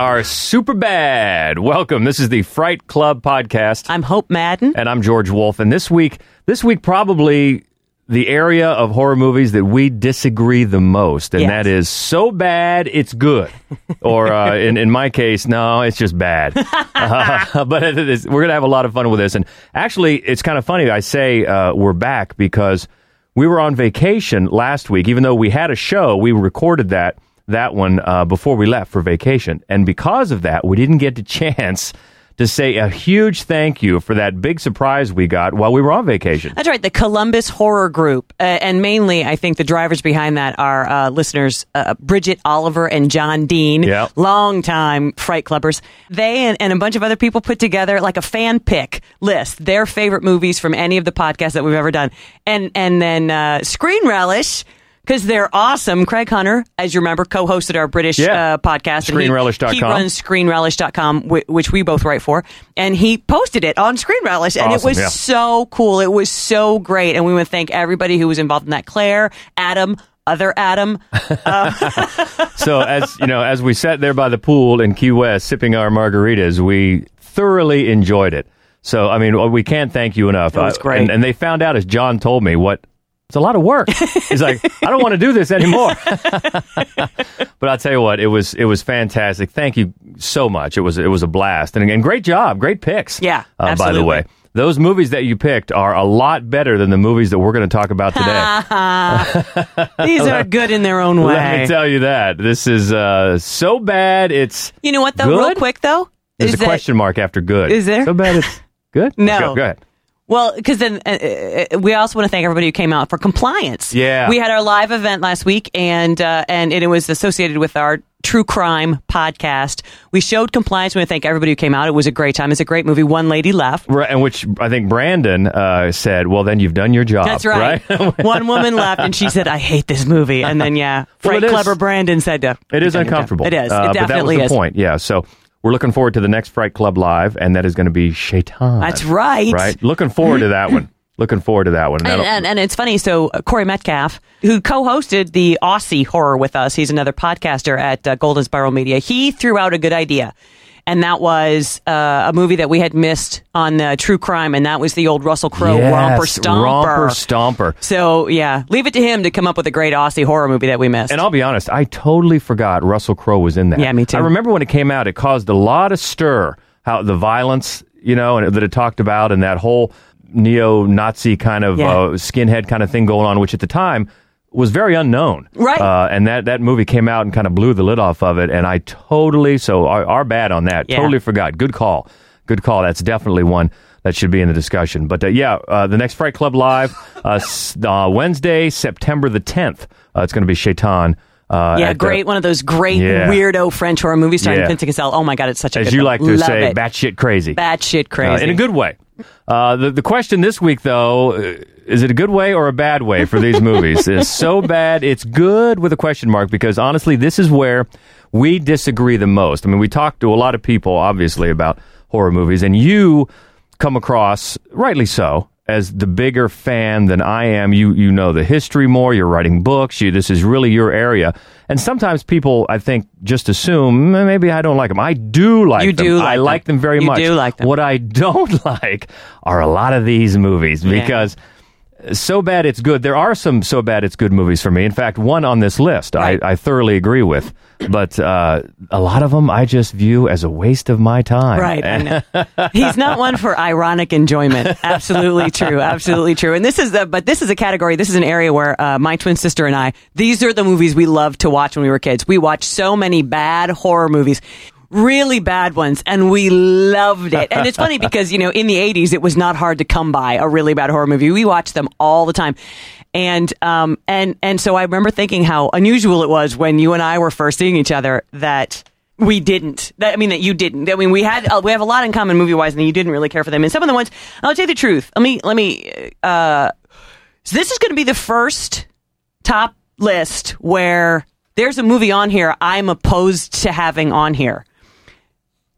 are super bad. Welcome. This is the Fright Club podcast. I'm Hope Madden. And I'm George Wolf. And this week, this week probably the area of horror movies that we disagree the most, and Yes. that is so bad it's good, or uh, in in my case, no, it's just bad. Uh, but is, we're gonna have a lot of fun with this, and actually, it's kind of funny. I say uh, we're back because we were on vacation last week. Even though we had a show, we recorded that that one uh, before we left for vacation, and because of that, we didn't get the chance. To say a huge thank you for that big surprise we got while we were on vacation. That's right, the Columbus Horror Group. Uh, and mainly, I think the drivers behind that are uh, listeners uh, Bridget Oliver and John Dean, Yeah. longtime Fright Clubbers. They and, and a bunch of other people put together like a fan pick list, their favorite movies from any of the podcasts that we've ever done. And, and then uh, Screen Relish. Because they're awesome. Craig Hunter, as you remember, co-hosted our British Yeah. uh, podcast. and he- ScreenRelish.com. He runs ScreenRelish.com, whi- which we both write for. And he posted it on ScreenRelish. And Awesome, it was yeah. so cool. It was so great. And we want to thank everybody who was involved in that. Claire, Adam, other Adam. so as you know, as we sat there by the pool in Key West sipping our margaritas, we thoroughly enjoyed it. So I mean, we can't thank you enough. Was Uh, great. and, and they found out, as John told me, what it's a lot of work. He's like, I don't want to do this anymore. but I'll tell you what, it was it was fantastic. Thank you so much. It was it was a blast, and again, great job, great picks. Yeah, uh, by the way. Those movies that you picked are a lot better than the movies that we're going to talk about today. These are good in their own way. Let me tell you that. This is uh, so bad it's you know what, though, real quick, though? There's is a that- question mark after good. Is there? So bad it's good? No. Go, go ahead. Well, because then uh, uh, we also want to thank everybody who came out for compliance. Yeah. we had our live event last week, and uh, and it was associated with our true crime podcast. We showed compliance. We want to thank everybody who came out. It was a great time. It's a great movie. One lady left. Right, and which I think Brandon uh, said, well, then you've done your job. That's right. One woman left, and she said, "I hate this movie." And then, yeah, Well, Frank Clever Brandon said, uh, It is "You've done your job." uncomfortable. It is. Uh, it but that was definitely the is. point. Yeah. So we're looking forward to the next Fright Club Live, and that is going to be Sheitan. That's right. Right. Looking forward to that one. Looking forward to that one. And, and, and it's funny. So uh, Corey Metcalf, who co-hosted the Aussie horror with us, he's another podcaster at uh, Golden Spiral Media. He threw out a good idea, and that was uh, a movie that we had missed on the true crime, and that was the old Russell Crowe Yes, romper stomper. Romper Stomper. so yeah, leave it to him to come up with a great Aussie horror movie that we missed. And I'll be honest, I totally forgot Russell Crowe was in that. Yeah, me too. I remember when it came out, it caused a lot of stir. How the violence, you know, and that it talked about, and that whole neo-Nazi kind of Yeah. uh, skinhead kind of thing going on, which at the time was very unknown. Right. Uh, and that that movie came out and kind of blew the lid off of it. And I totally, so our, our bad on that. Yeah. Totally forgot. Good call. Good call. That's definitely one that should be in the discussion. But uh, yeah, uh, the next Fright Club Live, uh, uh, Wednesday, September the 10th. Uh, it's going to be Sheitan. Uh, yeah, at the- great. One of those great Yeah. weirdo French horror movies starring Yeah. Vincent Cassel. Oh my god, it's such a as you film. like to Love say, it. batshit crazy. batshit Uh, crazy in a good way. Uh, the, the question this week, though, uh, is it a good way or a bad way for these movies? It's so bad, it's good with a question mark because honestly, this is where we disagree the most. I mean, we talk to a lot of people, obviously, about horror movies, and you come across, rightly so, as the bigger fan than I am. You you know the history more. You're writing books. You this is really your area. And sometimes people, I think, just assume "Eh, maybe I don't like them. I do like You them. do like I them. like them very You much. do like them. What I don't like are a lot of these movies Yeah. So bad it's good. There are some so bad it's good movies for me. In fact, one on this list. I, I thoroughly agree with, but uh, a lot of them I just view as a waste of my time. Right. I know. He's not one for ironic enjoyment. Absolutely true. Absolutely true. And this is the, but this is a category, this is an area where uh, my twin sister and I, these are the movies we loved to watch when we were kids. We watched so many bad horror movies. Really bad ones, and we loved it. And it's funny because, you know, in the 80s, it was not hard to come by a really bad horror movie. We watched them all the time. And, um, and, and so I remember thinking how unusual it was when you and I were first seeing each other that we didn't. That, I mean, that you didn't. I mean, we had uh, we have a lot in common movie wise, and you didn't really care for them. And some of the ones, I'll tell you the truth. Let me let me. Uh, so this is going to be the first top list where there's a movie on here I'm opposed to having on here,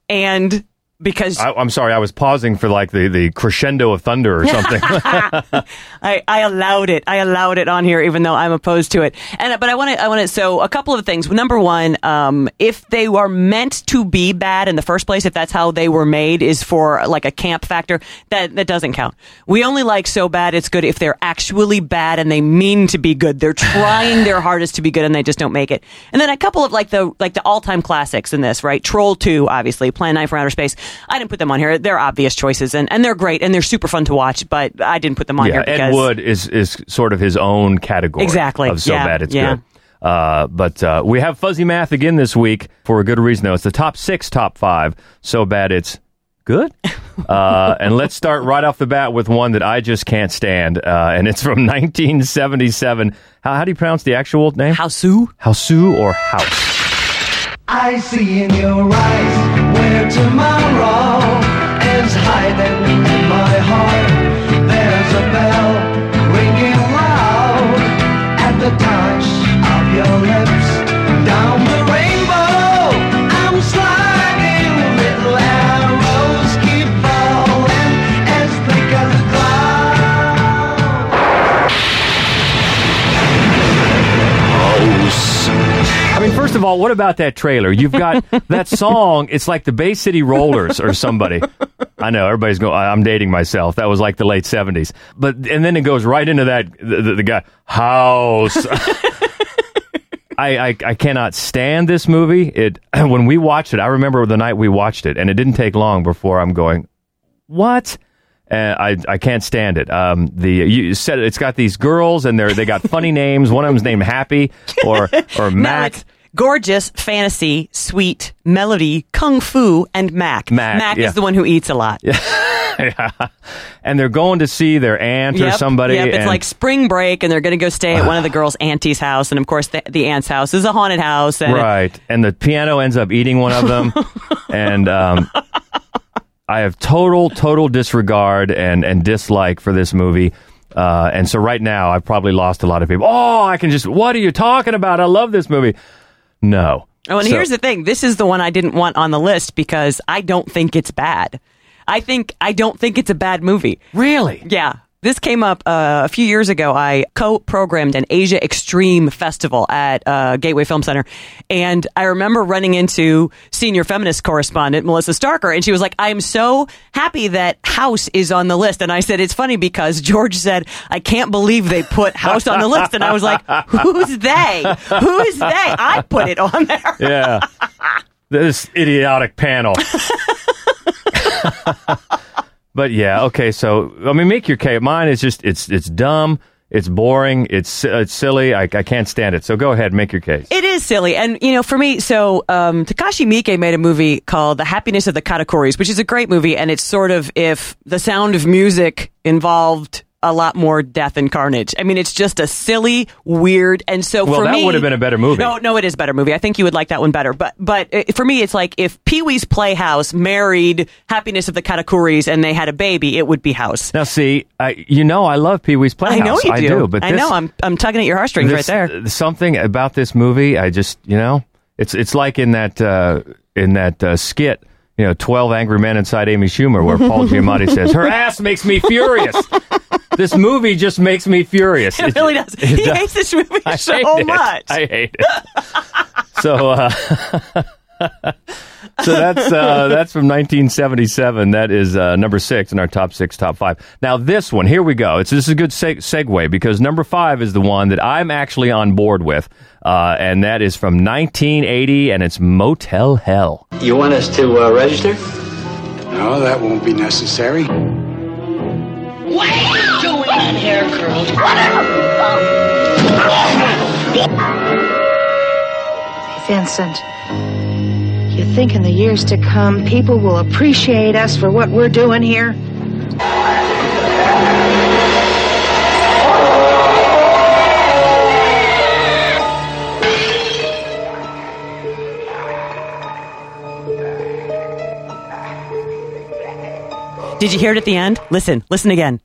and because I, I'm sorry, I was pausing for like the, the crescendo of thunder or something. I, I allowed it. I allowed it on here, even though I'm opposed to it. And but I want to. I want to. So a couple of things. Number one, um, if they were meant to be bad in the first place, if that's how they were made, is for like a camp factor. That that doesn't count. We only like so bad it's good if they're actually bad and they mean to be good. They're trying their hardest to be good and they just don't make it. And then a couple of like the like the all time classics in this, right? Troll Two, obviously, Plan Nine for Outer Space. I didn't put them on here. They're obvious choices and, and they're great and they're super fun to watch, but I didn't put them on yeah, here because Ed Wood is, is sort of his own category. Exactly. Of so Yeah, bad it's yeah. good. Uh, but uh, we have fuzzy math again this week for a good reason, though. It's the top six, top five. So bad it's good. Uh, and let's start right off the bat with one that I just can't stand. Uh, and it's from 1977. How, how do you pronounce the actual name? Hausu. Hausu or House? I see in your eyes where tomorrow is hiding in my heart. First of all, what about that trailer? You've got that song. It's like the Bay City Rollers or somebody. I know everybody's going. I'm dating myself. That was like the late '70s. But and then it goes right into that the, the, the guy house. I, I I cannot stand this movie. It when we watched it, I remember the night we watched it, and it didn't take long before I'm going, what? And I I can't stand it. Um, the you said it's got these girls and they're they got funny names. One of them's named Happy or or Mac. Gorgeous, fantasy, sweet, melody, kung fu, and Mac. Mac, yeah. is the one who eats a lot. Yeah, and they're going to see their aunt or somebody. Yep, it's like spring break, and they're going to go stay at one of the girls' auntie's house, and of course, the, the aunt's house is a haunted house. And right, and the piano ends up eating one of them, and um, I have total total disregard and and dislike for this movie. Uh, and so right now, I've probably lost a lot of people. Oh, I can just. What are you talking about? I love this movie. No. Oh, and So- here's the thing: this is the one I didn't want on the list because I don't think it's bad. I think I don't think it's a bad movie. really. Yeah. This came up uh, a few years ago. I co-programmed an Asia Extreme Festival at uh, Gateway Film Center, and I remember running into senior feminist correspondent Melissa Starker, and she was like, "I am so happy that House is on the list." And I said, "It's funny because George said I can't believe they put House on the list," and I was like, "Who's they? Who is they? I put it on there." Yeah. this idiotic panel. but yeah, okay. So I mean, make your case. Mine is just it's it's dumb. It's boring. It's it's silly. I, I can't stand it. So go ahead, make your case. It is silly. And, you know, for me, so um, Takashi Miike made a movie called The Happiness of the Katakuris, which is a great movie. And it's sort of if the sound of music involved a lot more death and carnage. I mean, it's just a silly, weird, and so Well, for that me, would have been a better movie. No, no, it is a better movie. I think you would like that one better. But, but uh, for me, it's like if Pee Wee's Playhouse married Happiness of the Katakuris and they had a baby, it would be House. Now, see, I you know I love Pee Wee's Playhouse. I know you do. but I know. I'm I'm tugging at your heartstrings right there. Something about this movie, I just you know, it's it's like in that uh, in that uh, skit. You know, Twelve Angry Men Inside Amy Schumer, where Paul Giamatti says, "Her ass makes me furious." this movie just makes me furious. It really does. it He does. hates this movie I so hate it. much. I hate it. so, uh, so that's uh, that's from 1977. That is uh, number six in our top six, top five. Now this one, here we go. It's this is a good seg- segue because number five is the one that I'm actually on board with, uh, and that is from 1980, and it's Motel Hell. You want us to uh, register? No, that won't be necessary. What are you doing in here, girl? Vincent, you think in the years to come people will appreciate us for what we're doing here? Did you hear it at the end? Listen, listen again.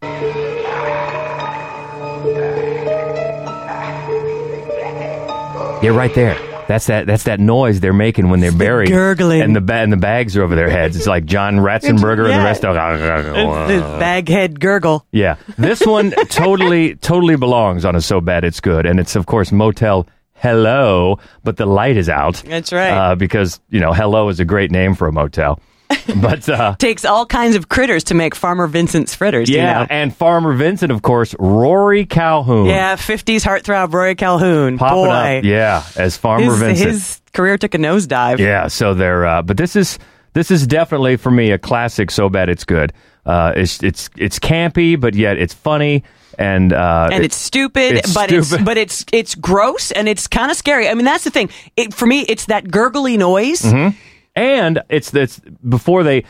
You're right there. That's that. That's that noise they're making when they're the buried, gurgling. and the ba- and the bags are over their heads. It's like John Ratzenberger and the rest of. The baghead gurgle. Yeah, this one totally, totally belongs on a so bad it's good, and it's of course Motel Hello, but the light is out. That's right. uh, because you know Hello is a great name for a motel, but uh, Takes all kinds of critters to make Farmer Vincent's fritters. you yeah, know? and Farmer Vincent, of course, Rory Calhoun, Yeah, 50s heartthrob Rory Calhoun. popping Boy. up, yeah, as Farmer his, Vincent. his career took a nosedive. Yeah, so they're uh, but this is this is definitely for me a classic so bad it's good. Uh, it's it's it's campy but yet it's funny and uh, and it- it's stupid, it's but stupid. it's but it's it's gross and it's kind of scary. I mean, that's the thing. It, for me, it's that gurgly noise. Mm-hmm. And it's it's before they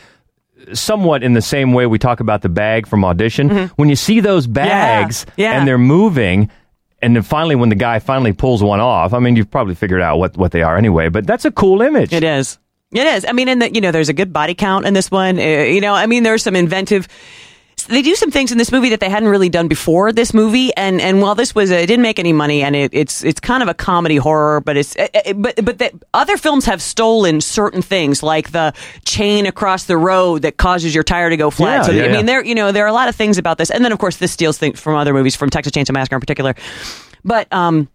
somewhat in the same way we talk about the bag from audition when you see those bags Mm-hmm. yeah. and they're moving and then finally when the guy finally pulls one off i mean you've probably figured out what what they are anyway but that's a cool image It is. It is. I mean, and the, you know, there's a good body count in this one. Uh, you know, I mean, there's some inventive. They do some things in this movie that they hadn't really done before this movie, and and while this was, uh, it didn't make any money, and it, it's it's kind of a comedy horror, but it's uh, uh, but but the, other films have stolen certain things like the chain across the road that causes your tire to go flat. Yeah, so yeah, I mean, yeah. there you know there are a lot of things about this, and then of course this steals things from other movies, from Texas Chainsaw Massacre in particular. But um,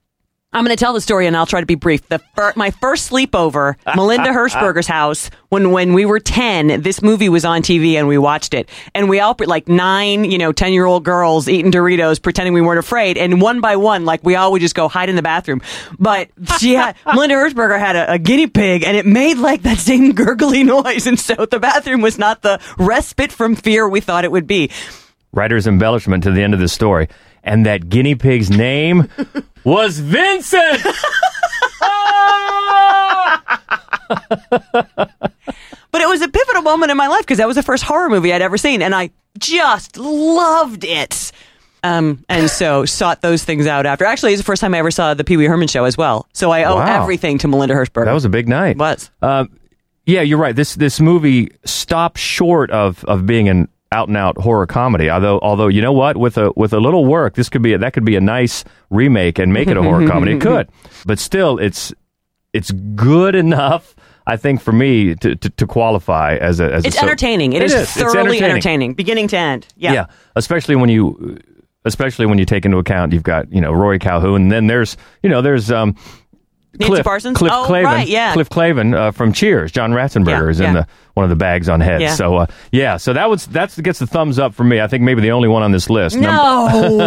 I'm going to tell the story, and I'll try to be brief. The fir- my first sleepover, Melinda Hirschberger's house, when when we were ten, this movie was on TV, and we watched it, and we all like nine, you know, ten year old girls eating Doritos, pretending we weren't afraid, and one by one, like we all would just go hide in the bathroom. But she had Melinda Hirschberger had a, a guinea pig, and it made like that same gurgly noise, and so the bathroom was not the respite from fear we thought it would be. writer's embellishment to the end of the story and that guinea pig's name was vincent But it was a pivotal moment in my life because that was the first horror movie I'd ever seen, and I just loved it. Um, and so sought those things out after. Actually, it's the first time I ever saw the Pee Wee Herman show as well. So I owe Wow. everything to Melinda Hirschberg. that was a big night It was. Um, yeah, you're right. This this movie stopped short of, of being an out and out horror comedy. Although although you know what, with a with a little work, this could be a, that could be a nice remake and make it a horror comedy. It could, but still, it's it's good enough. I think for me to, to, to qualify as a as It's a, so- entertaining. It is, is. It's thoroughly entertaining. entertaining. beginning to end. Yeah. Yeah, especially when you, especially when you take into account you've got you know Roy Calhoun, and then there's you know there's um. Nancy Cliff, Parsons? Cliff Oh, Clavin, right, yeah. Cliff Clavin uh, from Cheers. John Ratzenberger Yeah, is in yeah. the one of the bags on heads. Yeah. So uh, yeah, so that was that's gets the thumbs up for me. I think maybe the only one on this list. Num-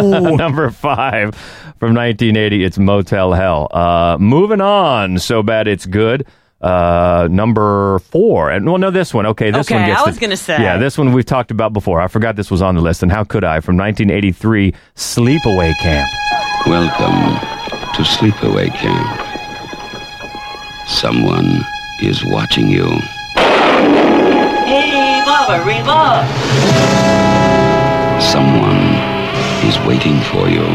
No. number five from 1980. It's Motel Hell. Uh, moving on, so bad it's good. Uh, number four, and well, no, this one. Okay, this Okay, one gets. I the- was gonna say. yeah, this one we've talked about before. I forgot this was on the list, and how could I? From 1983, Sleepaway Camp. Welcome to Sleepaway Camp. Someone is watching you. Hey, Baba, Reba. Someone is waiting for you.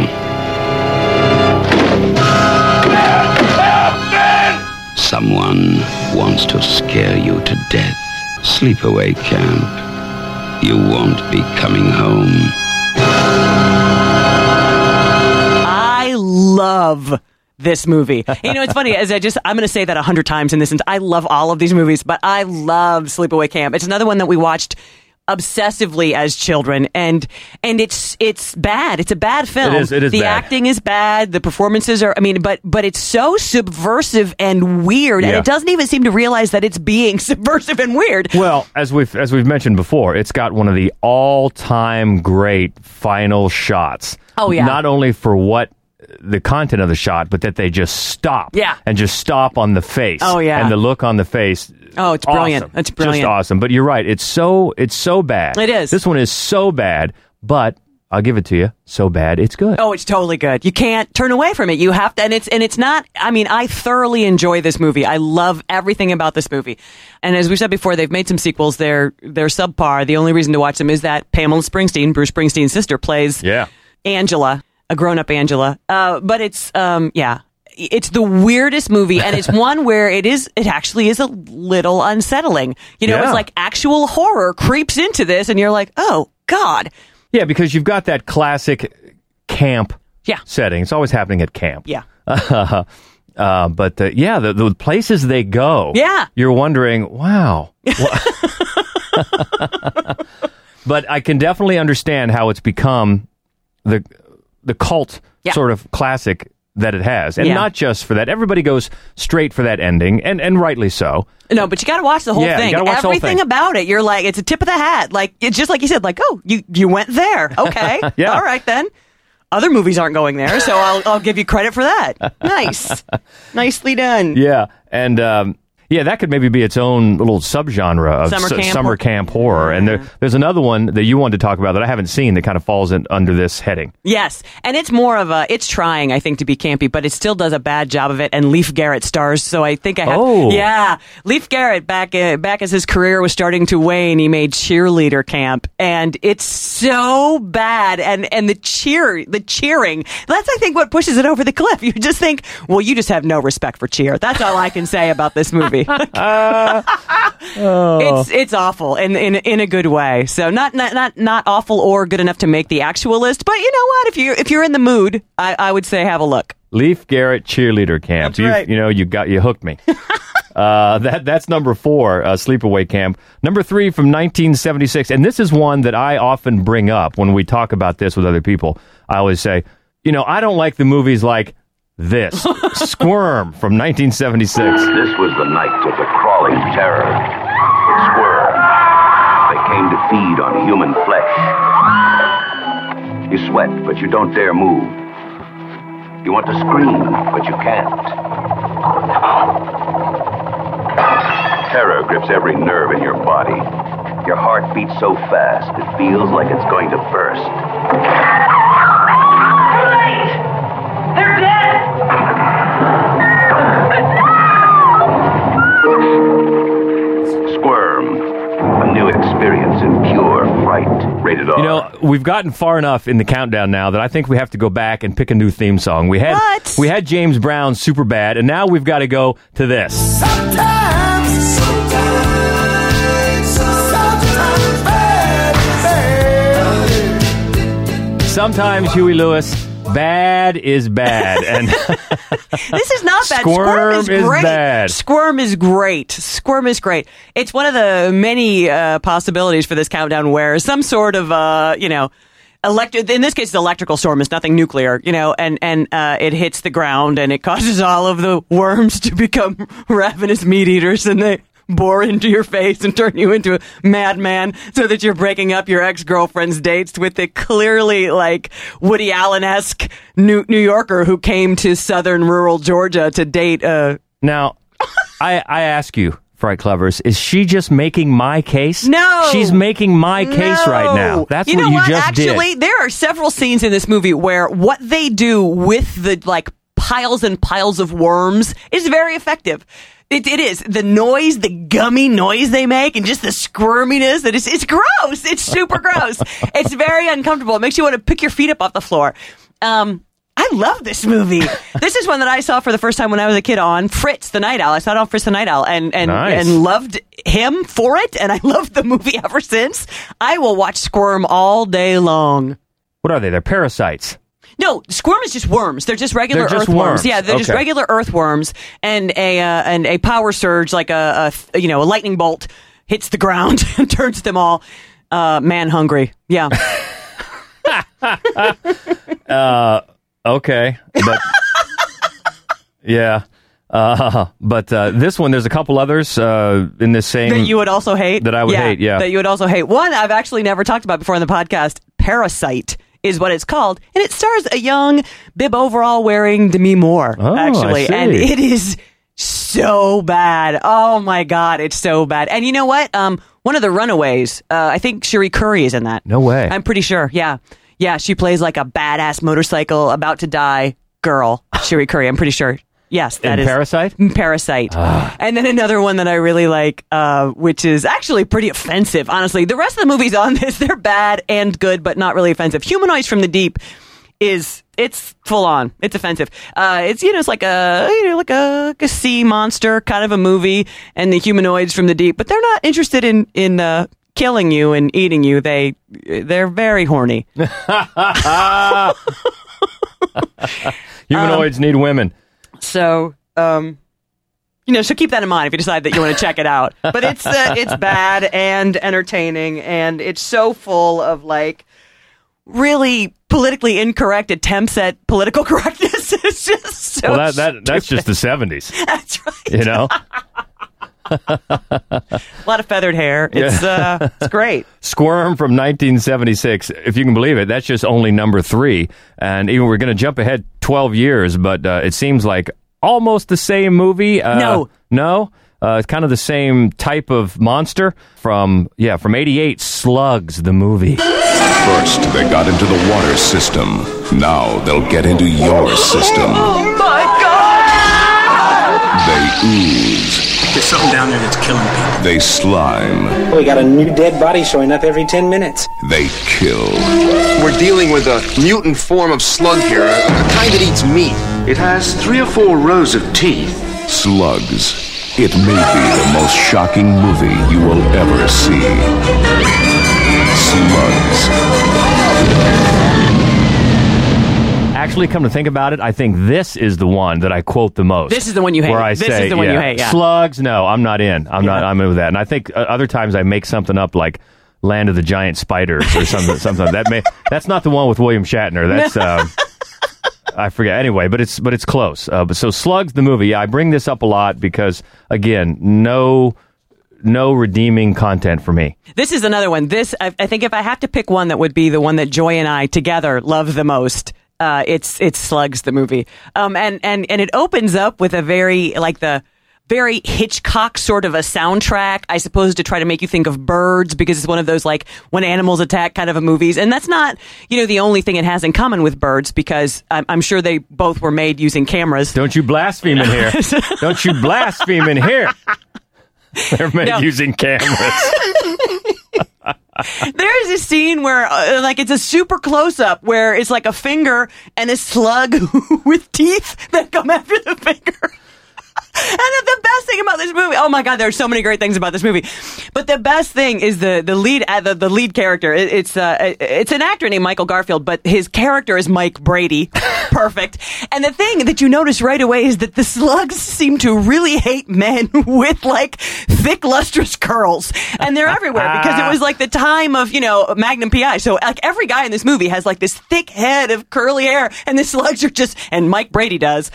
Someone wants to scare you to death. Sleepaway Camp. You won't be coming home. I love this movie. You know, it's funny as I just I'm going to say that a hundred times in this. I love all of these movies, but I love Sleepaway Camp. It's another one that we watched obsessively as children and and it's it's bad it's a bad film It is- it is the bad. acting is bad the performances are i mean but but it's so subversive and weird and it doesn't even seem to realize that it's being subversive and weird Well, as we've as we've mentioned before, it's got one of the all-time great final shots. Oh, yeah. Not only for what the content of the shot, but that they just stop. Yeah. And just stop on the face. Oh, yeah. And the look on the face. Oh, it's brilliant. Awesome. It's brilliant. Just awesome. But you're right. It's so it's so bad. It is. This one is so bad, but I'll give it to you. So bad, it's good. Oh, it's totally good. You can't turn away from it. You have to, and it's and it's not. I mean, I thoroughly enjoy this movie. I love everything about this movie. And as we said before, they've made some sequels. They're they're subpar. The only reason to watch them is that Pamela Springsteen, Bruce Springsteen's sister, plays Yeah. Angela, a grown up Angela. Uh, but it's um yeah. It's the weirdest movie, and it's one where it is. It actually is a little unsettling. You know, Yeah. it's like actual horror creeps into this, and you're like, "Oh God, Yeah, because you've got that classic camp Yeah. setting. It's always happening at camp. yeah." Uh, Uh, but uh, yeah, the, the places they go, Yeah. you're wondering, wow. But I can definitely understand how it's become the the cult Yeah. sort of classic that it has, and Yeah. not just for that. Everybody goes straight for that ending, and and rightly so. No, but you got to watch the whole Yeah, thing. gotta watch the whole Everything thing. about it, you're like, it's a tip of the hat. Like it's just like you said, like, oh, you you went there. Okay, Yeah. all right then. Other movies aren't going there, so I'll I'll give you credit for that. Nice, nicely done. Yeah, and um, yeah, that could maybe be its own little subgenre of Summer s- camp summer camp horror. And there, there's another one that you wanted to talk about that I haven't seen that kind of falls in, under this heading. Yes, and it's more of a. It's trying, I think, to be campy, but it still does a bad job of it. And Leif Garrett stars, so I think I have. Oh. yeah, Leif Garrett back uh, back as his career was starting to wane, he made Cheerleader Camp, and it's so bad. And and the cheer, the cheering, that's I think what pushes it over the cliff. You just think, well, you just have no respect for cheer. That's all I can say about this movie. It's it's awful in in in a good way. So not not not not awful or good enough to make the actual list. But you know what? If you if you're in the mood, I, I would say have a look. Leif Garrett cheerleader camp. That's you, right. you know, you got you hooked me. uh, that that's number four, uh, sleepaway camp. Number three from 1976, and this is one that I often bring up when we talk about this with other people. I always say, you know, I don't like the movies like this, Squirm from 1976. This was the night of the crawling terror. Squirm. They came to feed on human flesh. You sweat, but you don't dare move. You want to scream, but you can't. Terror grips every nerve in your body. Your heart beats so fast, it feels like it's going to burst. Experience pure fright. Rated R. You know, we've gotten far enough in the countdown now that I think we have to go back and pick a new theme song. We had What? we had James Brown's Super Bad, and now we've got to go to this. Sometimes Huey Lewis, bad is bad, and This is not bad. Squirm is is great. bad. Squirm is great. Squirm is great. It's one of the many uh, possibilities for this countdown where some sort of uh, you know. Electric, in this case, the electrical storm is nothing nuclear, you know, and and uh, it hits the ground and it causes all of the worms to become ravenous meat eaters, and they bore into your face and turn you into a madman, so that you're breaking up your ex girlfriend's dates with a clearly like Woody Allen esque New New Yorker who came to southern rural Georgia to date. Uh, now I I ask you, Fright Clubbers, is she just making my case? No. she's making my case right now. That's you what know you what? just Actually, did. there are several scenes in this movie where what they do with the like piles and piles of worms is very effective. It, it is the noise, the gummy noise they make, and just the squirminess. That is, it's gross. It's super gross. It's very uncomfortable. It makes you want to pick your feet up off the floor. Um, I love this movie. this is one that I saw for the first time when I was a kid on Fritz the Night Owl. I saw it on Fritz the Night Owl and and, Nice. and loved him for it, and I loved the movie ever since. I will watch Squirm all day long. What are they? They're parasites. No, squirm is just worms. They're just regular They're just earthworms. worms. Yeah, they're just regular earthworms, and a uh, and a power surge like a, a you know a lightning bolt hits the ground and turns them all uh, man hungry. Yeah, Okay, but yeah, uh, but uh, this one, there's a couple others uh, in this same. that you would also hate. That I would hate, yeah. that you would also hate. One I've actually never talked about before on the podcast. Parasite is what it's called, and it stars a young bib overall wearing Demi Moore. Oh, actually, and it is so bad. Oh my god, it's so bad. And you know what? Um, one of the Runaways. Uh, I think Cherie Currie is in that. No way. I'm pretty sure. Yeah, yeah. She plays like a badass motorcycle about to die girl. Cherie Currie. I'm pretty sure. Yes, that is Parasite. Parasite. And then another one that I really like, uh, which is actually pretty offensive, honestly. The rest of the movies on this, they're bad and good, but not really offensive. Humanoids from the Deep is, it's full on. It's offensive. Uh, it's, you know, it's like a, you know, like a, like a sea monster kind of a movie and the humanoids from the deep, but they're not interested in, in, uh, killing you and eating you. They, they're very horny. Humanoids need women. So um, you know, so keep that in mind if you decide that you want to check it out. But it's uh, it's bad and entertaining, and it's so full of like really politically incorrect attempts at political correctness. it's just so. well, that, that that's just the seventies. That's right. You know, A lot of feathered hair. It's uh, it's great. Squirm from 1976. If you can believe it, that's just only number three. And even we're going to jump ahead 12 years, but uh, it seems like almost the same movie. Uh, No. no. Uh, it's kind of the same type of monster from yeah from '88. Slugs, the movie. First, they got into the water system. Now they'll get into your system. Oh my god! They ooze. There's something down there that's killing people. They slime. We got a new dead body showing up every 10 minutes. They kill. We're dealing with a mutant form of slug here, a, a kind that eats meat. It has three or four rows of teeth. Slugs. It may be the most shocking movie you will ever see. Slugs. Actually, come to think about it, I think this is the one that I quote the most. This is the one you hate. Where I This say, is the one you hate, yeah. Slugs, no, I'm not in. I'm not. I'm in with that. And I think uh, other times I make something up like Land of the Giant Spiders or something. something that may. That's not the one with William Shatner. That's. Uh, I forget. Anyway, but it's but it's close. Uh, but so Slugs the movie. Yeah, I bring this up a lot because again, no no redeeming content for me. This is another one. This, I, I think, if I have to pick one that would be the one that Joy and I together love the most, uh, it's it's Slugs the movie. Um, and and and it opens up with a very like the very Hitchcock sort of a soundtrack, I suppose, to try to make you think of birds because it's one of those like when animals attack kind of a movies. And that's not, you know, the only thing it has in common with birds because I'm, I'm sure they both were made using cameras. Don't you blaspheme in here? Don't you blaspheme in here? They're made No. using cameras. There's a scene where, uh, like, it's a super close up where it's like a finger and a slug with teeth that come after the finger. And the best thing about this movie, oh my god, there are so many great things about this movie. But the best thing is the the lead uh, the, the lead character. It, it's uh, it's an actor named Michael Garfield, but his character is Mike Brady. Perfect. And the thing that you notice right away is that the slugs seem to really hate men with like thick lustrous curls, and they're everywhere because it was like the time of you know Magnum PI. So like every guy in this movie has like this thick head of curly hair, and the slugs are just and Mike Brady does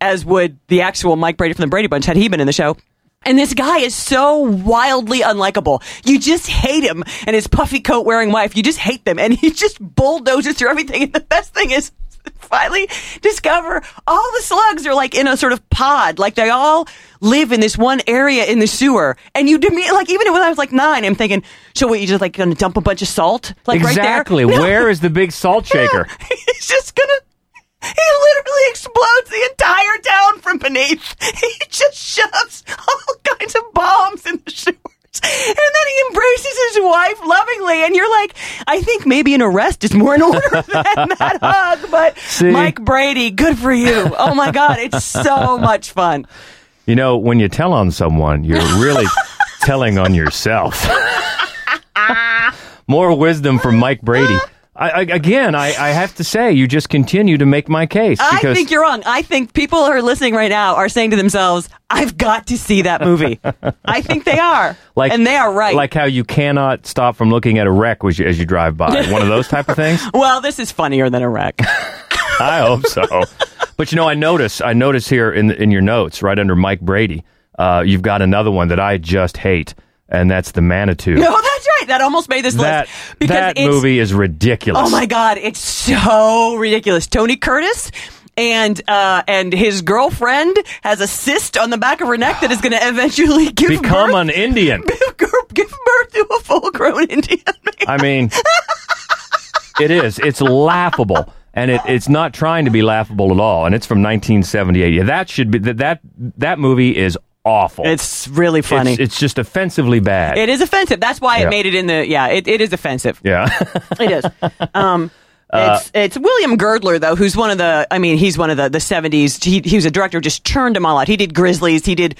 as would the actual Mike Brady from the Brady Bunch had he been in the show. And this guy is so wildly unlikable. You just hate him and his puffy coat wearing wife. You just hate them. And he just bulldozes through everything. And the best thing is finally discover all the slugs are like in a sort of pod. Like they all live in this one area in the sewer. And you, me like, even when I was like nine, I'm thinking, so what, you just like gonna dump a bunch of salt? Like exactly. right there? No. Where is the big salt shaker? He's just gonna. He literally explodes the entire town from beneath. He just shoves all kinds of bombs in the sewers. And then he embraces his wife lovingly, and you're like, I think maybe an arrest is more in order than that hug. But See? Mike Brady, good for you. Oh my God, it's so much fun. You know, when you tell on someone, you're really telling on yourself. More wisdom from Mike Brady. I, I, again, I, I have to say, you just continue to make my case I think you're wrong. I think people who are listening right now are saying to themselves, I've got to see that movie. I think they are. like and they are right. Like how you cannot stop from looking at a wreck as you, as you drive by. One of those type of things. well, this is funnier than a wreck. I hope so. But you know, I notice, I notice here in in your notes, right under Mike Brady, uh, you've got another one that I just hate, and that's the Manitou. No, that's right. That almost made this that list because that movie is ridiculous. Oh my god, it's so ridiculous. Tony Curtis and uh, and his girlfriend has a cyst on the back of her neck that is going to eventually give Become birth, an Indian. give birth to a full grown Indian. I mean, it is. It's laughable. And it, it's not trying to be laughable at all. And it's from 1978. Yeah, that should be that that that movie is awful. It's really funny. It's, it's just offensively bad. It is offensive. That's why Yeah. it made it in the. Yeah, it, it is offensive. yeah. It is. Um, Uh, it's it's William Girdler though, who's one of the. I mean, he's one of the the seventies. He he was a director, just churned them all out. He did Grizzlies. He did,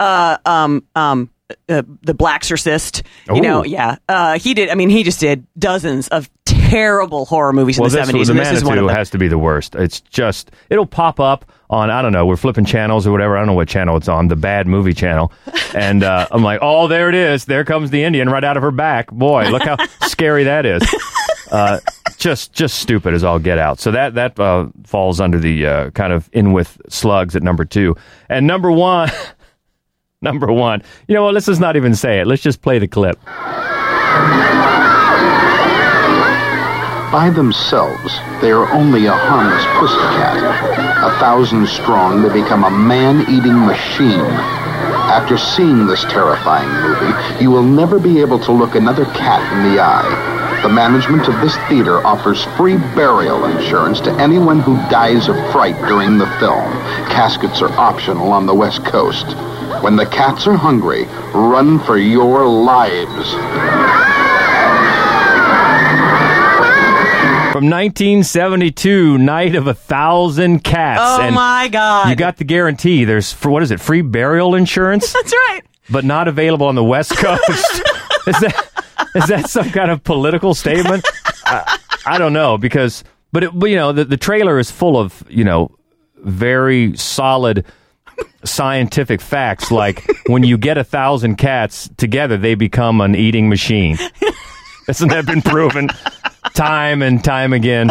uh, um, um, uh, the Blackexorcist. You know, yeah. Uh, he did. I mean, he just did dozens of terrible horror movies well, in the seventies, the and this is one of them. has to be the worst. It's just it'll pop up on I don't know. We're flipping channels or whatever. I don't know what channel it's on. The bad movie channel. And uh, I'm like, oh, there it is. There comes the Indian right out of her back. Boy, look how scary that is. Uh, just just stupid as all get out. So that that uh, falls under the uh, kind of in with slugs at number two and number one. number one. You know what? Let's just not even say it. Let's just play the clip. By themselves, they are only a harmless pussycat. A thousand strong, they become a man-eating machine. After seeing this terrifying movie, you will never be able to look another cat in the eye. The management of this theater offers free burial insurance to anyone who dies of fright during the film. Caskets are optional on the West Coast. When the cats are hungry, run for your lives. From 1972, Night of a Thousand Cats. Oh And my God. You got the guarantee. There's for what is it? Free burial insurance, That's right. but not available on the West Coast. is that is that some kind of political statement? I, I don't know because, but, it, but you know, the, the trailer is full of you know very solid scientific facts. Like when you get a thousand cats together, they become an eating machine. Hasn't that been proven time and time again?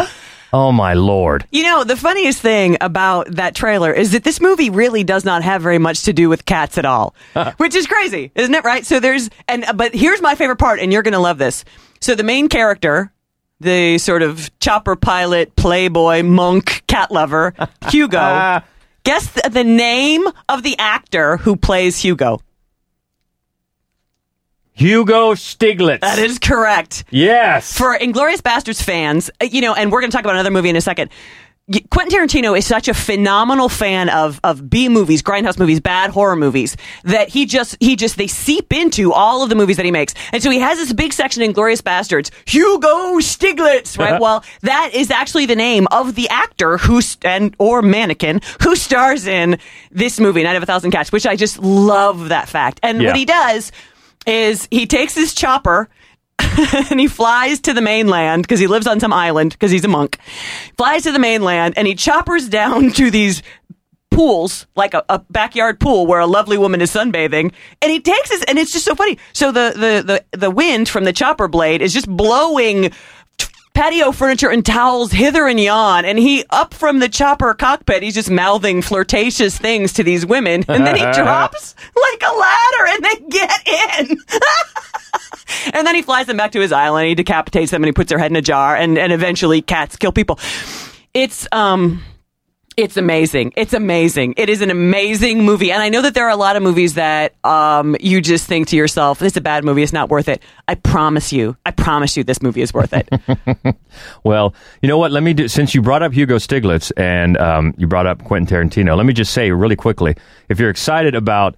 Oh my lord! You know, the funniest thing about that trailer is that this movie really does not have very much to do with cats at all, which is crazy, isn't it? Right? So there's, and, but here's my favorite part, and you're going to love this. So the main character, the sort of chopper pilot, playboy, monk, cat lover, Hugo, ah. guess the, the name of the actor who plays Hugo. Hugo Stiglitz. That is correct. Yes. For Inglourious Basterds fans, uh, you know, and we're going to talk about another movie in a second. Quentin Tarantino is such a phenomenal fan of of B movies, grindhouse movies, bad horror movies that he just he just they seep into all of the movies that he makes. And so he has this big section in Glorious Bastards, Hugo Stiglitz, right? well, that is actually the name of the actor who and or mannequin who stars in this movie, Night of a Thousand Cats, which I just love that fact. And Yeah. what he does is he takes his chopper and he flies to the mainland because he lives on some island because he's a monk. Flies to the mainland and he choppers down to these pools, like a, a backyard pool where a lovely woman is sunbathing, and he takes his and it's just so funny. So the the the, the wind from the chopper blade is just blowing patio furniture and towels hither and yon and he up from the chopper cockpit he's just mouthing flirtatious things to these women and then he drops like a ladder and they get in and then he flies them back to his island. He decapitates them and he puts their head in a jar. And, and eventually, cats kill people. It's um, it's amazing. It's amazing. It is an amazing movie. And I know that there are a lot of movies that um, you just think to yourself, "This is a bad movie. It's not worth it." I promise you. I promise you, this movie is worth it. Well, you know what? Let me do. Since you brought up Hugo Stiglitz and um, you brought up Quentin Tarantino, let me just say really quickly: if you're excited about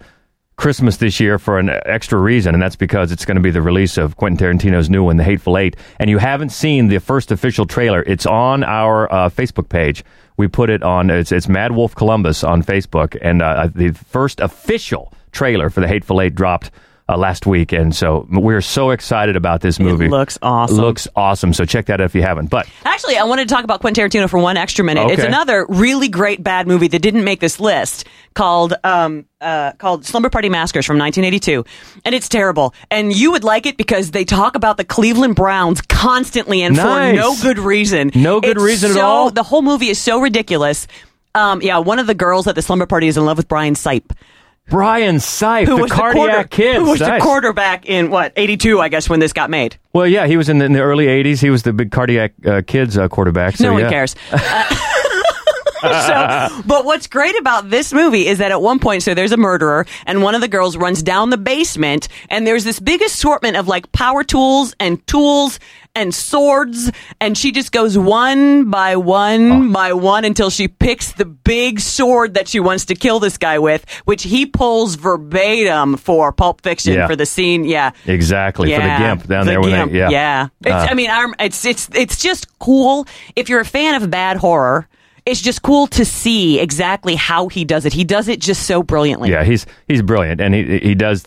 Christmas this year for an extra reason, and that's because it's going to be the release of Quentin Tarantino's new one, The Hateful Eight, and you haven't seen the first official trailer, it's on our uh, Facebook page. We put it on. It's, it's MaddWolf Columbus on Facebook, and uh, the first official trailer for The Hateful Eight dropped. Uh, last week, and so we're so excited about this movie. looks awesome. Looks awesome. So check that out if you haven't. But Actually, I wanted to talk about Quentin Tarantino for one extra minute. It's another really great bad movie that didn't make this list called um uh called Slumber Party Massacres from 1982, and it's terrible. And you would like it because they talk about the Cleveland Browns constantly and Nice. for no good reason. No good It's reason at all? The whole movie is so ridiculous. Um, yeah, one of the girls at the slumber party is in love with Brian Sipe, Brian Sipe, who the was cardiac the quarter, kid, who was the quarterback in what 82, I guess, when this got made. Well, yeah, he was in the, in the early '80s. He was the big cardiac uh, kids uh, quarterback. So no one yeah. cares. Uh, so, but what's great about this movie is that at one point, so there's a murderer, and one of the girls runs down the basement, and there's this big assortment of like power tools and tools and swords, and she just goes one by one Oh. by one until she picks the big sword that she wants to kill this guy with, which he pulls verbatim for Pulp Fiction Yeah. for the scene. Yeah, Exactly for the gimp down the there. Gimp, they, yeah, yeah. It's, Uh, I mean, I'm, it's it's it's just cool. If you're a fan of bad horror, it's just cool to see exactly how he does it. He does it just so brilliantly. yeah, he's he's brilliant, and he he does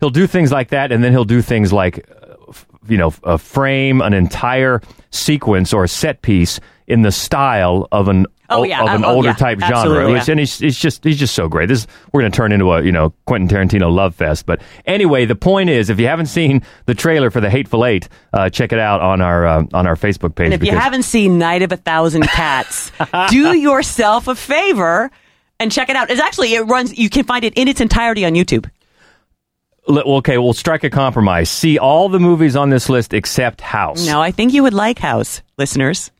he'll do things like that, and then he'll do things like uh, you know a frame an entire sequence or a set piece in the style of an Oh, yeah. of an Oh, older yeah. type genre. Which, yeah. and he's, he's just he's just so great. This we're going to turn into a you know Quentin Tarantino love fest. But anyway, the point is, if you haven't seen the trailer for the Hateful Eight, uh, check it out on our uh, on our Facebook page. And if you haven't seen Night of a Thousand Cats, do yourself a favor and check it out. It's actually it runs. You can find it in its entirety on YouTube. Okay, we'll strike a compromise. See all the movies on this list except House. No, I think you would like House, listeners.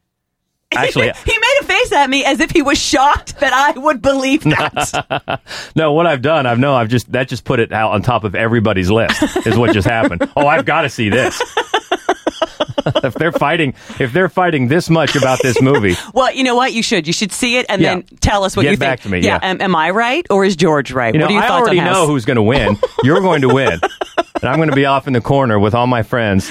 Actually, he made a face at me as if he was shocked that I would believe that. no. What I've done, I've no, I've just that just put it out on top of everybody's list. Is what just happened. Oh, I've got to see this. if they're fighting, if they're fighting this much about this movie, well, you know what? You should. You should see it and Yeah. then tell us what Get you think. back to me, yeah. Am, am I right or is George right? you know, what are your I thoughts already on House? know who's going to win. You're going to win, and I'm going to be off in the corner with all my friends.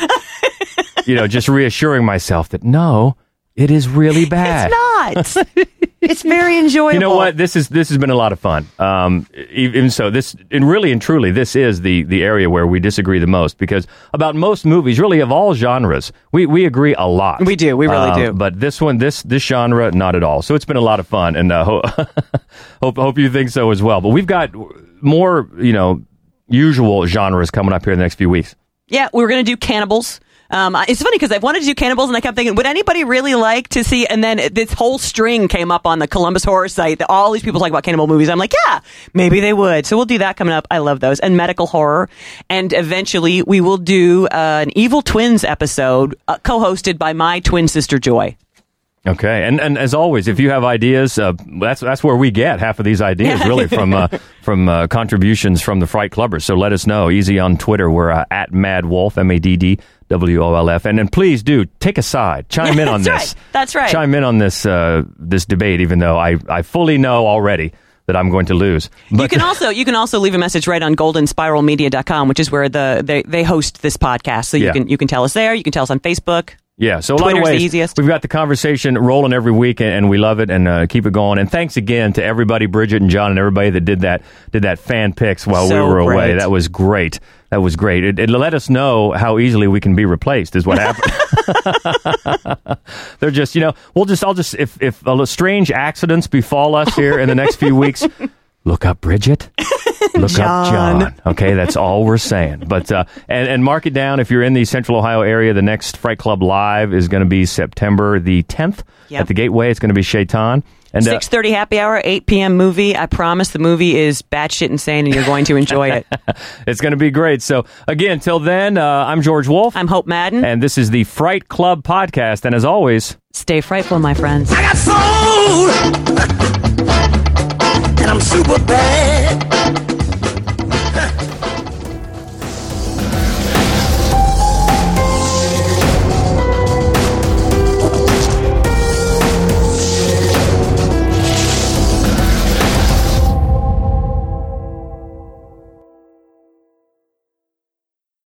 You know, just reassuring myself that no, it is really bad. It's not. it's very enjoyable. You know what? This is this has been a lot of fun. Um, even so, this and really and truly, this is the the area where we disagree the most because about most movies, really of all genres, we we agree a lot. We do. We really Uh, do. But this one, this this genre, not at all. So it's been a lot of fun, and uh, ho- hope hope you think so as well. But we've got more, you know, usual genres coming up here in the next few weeks. Yeah, we were going to do cannibals. Um, it's funny because I wanted to do cannibals, and I kept thinking, would anybody really like to see? And then this whole string came up on the Columbus Horror site that all these people talk about cannibal movies. I'm like, yeah, maybe they would. So we'll do that coming up. I love those and medical horror, and eventually we will do uh, an Evil Twins episode uh, co-hosted by my twin sister Joy. Okay, and and as always, if you have ideas, uh, that's that's where we get half of these ideas, really from uh, from uh, contributions from the Fright Clubbers. So let us know. Easy on Twitter, we're uh, at MaddWolf, M A D D W O L F, and then please do take a side, chime in on this. right. That's right. Chime in on this uh, this debate, even though I I fully know already that I'm going to lose. you can also you can also leave a message right on goldenspiralmedia.com, which is where the they, they host this podcast. So you Yeah. can you can tell us there. You can tell us on Facebook. Yeah, so a lot of ways. easiest. We've got the conversation rolling every week, and, and we love it, and uh, keep it going. And thanks again to everybody, Bridget and John, and everybody that did that did that fan picks while So we were away. great. That was great. That was great. It, it let us know how easily we can be replaced. Is what happened. They're just, you know, we'll just, I'll just, if if uh, strange accidents befall us here in the next few weeks, look up Bridget. Look up John. John. Okay, that's all we're saying. But uh, and and mark it down if you're in the Central Ohio area. The next Fright Club Live is going to be September the 10th Yep. at the Gateway. It's going to be Sheitan. And uh, Six thirty happy hour, eight p.m. movie. I promise the movie is batshit insane, and you're going to enjoy it. it's going to be great. So again, till then, uh, I'm George Wolf. I'm Hope Madden, and this is the Fright Club podcast. And as always, stay frightful, my friends. I got soul, and I'm super bad.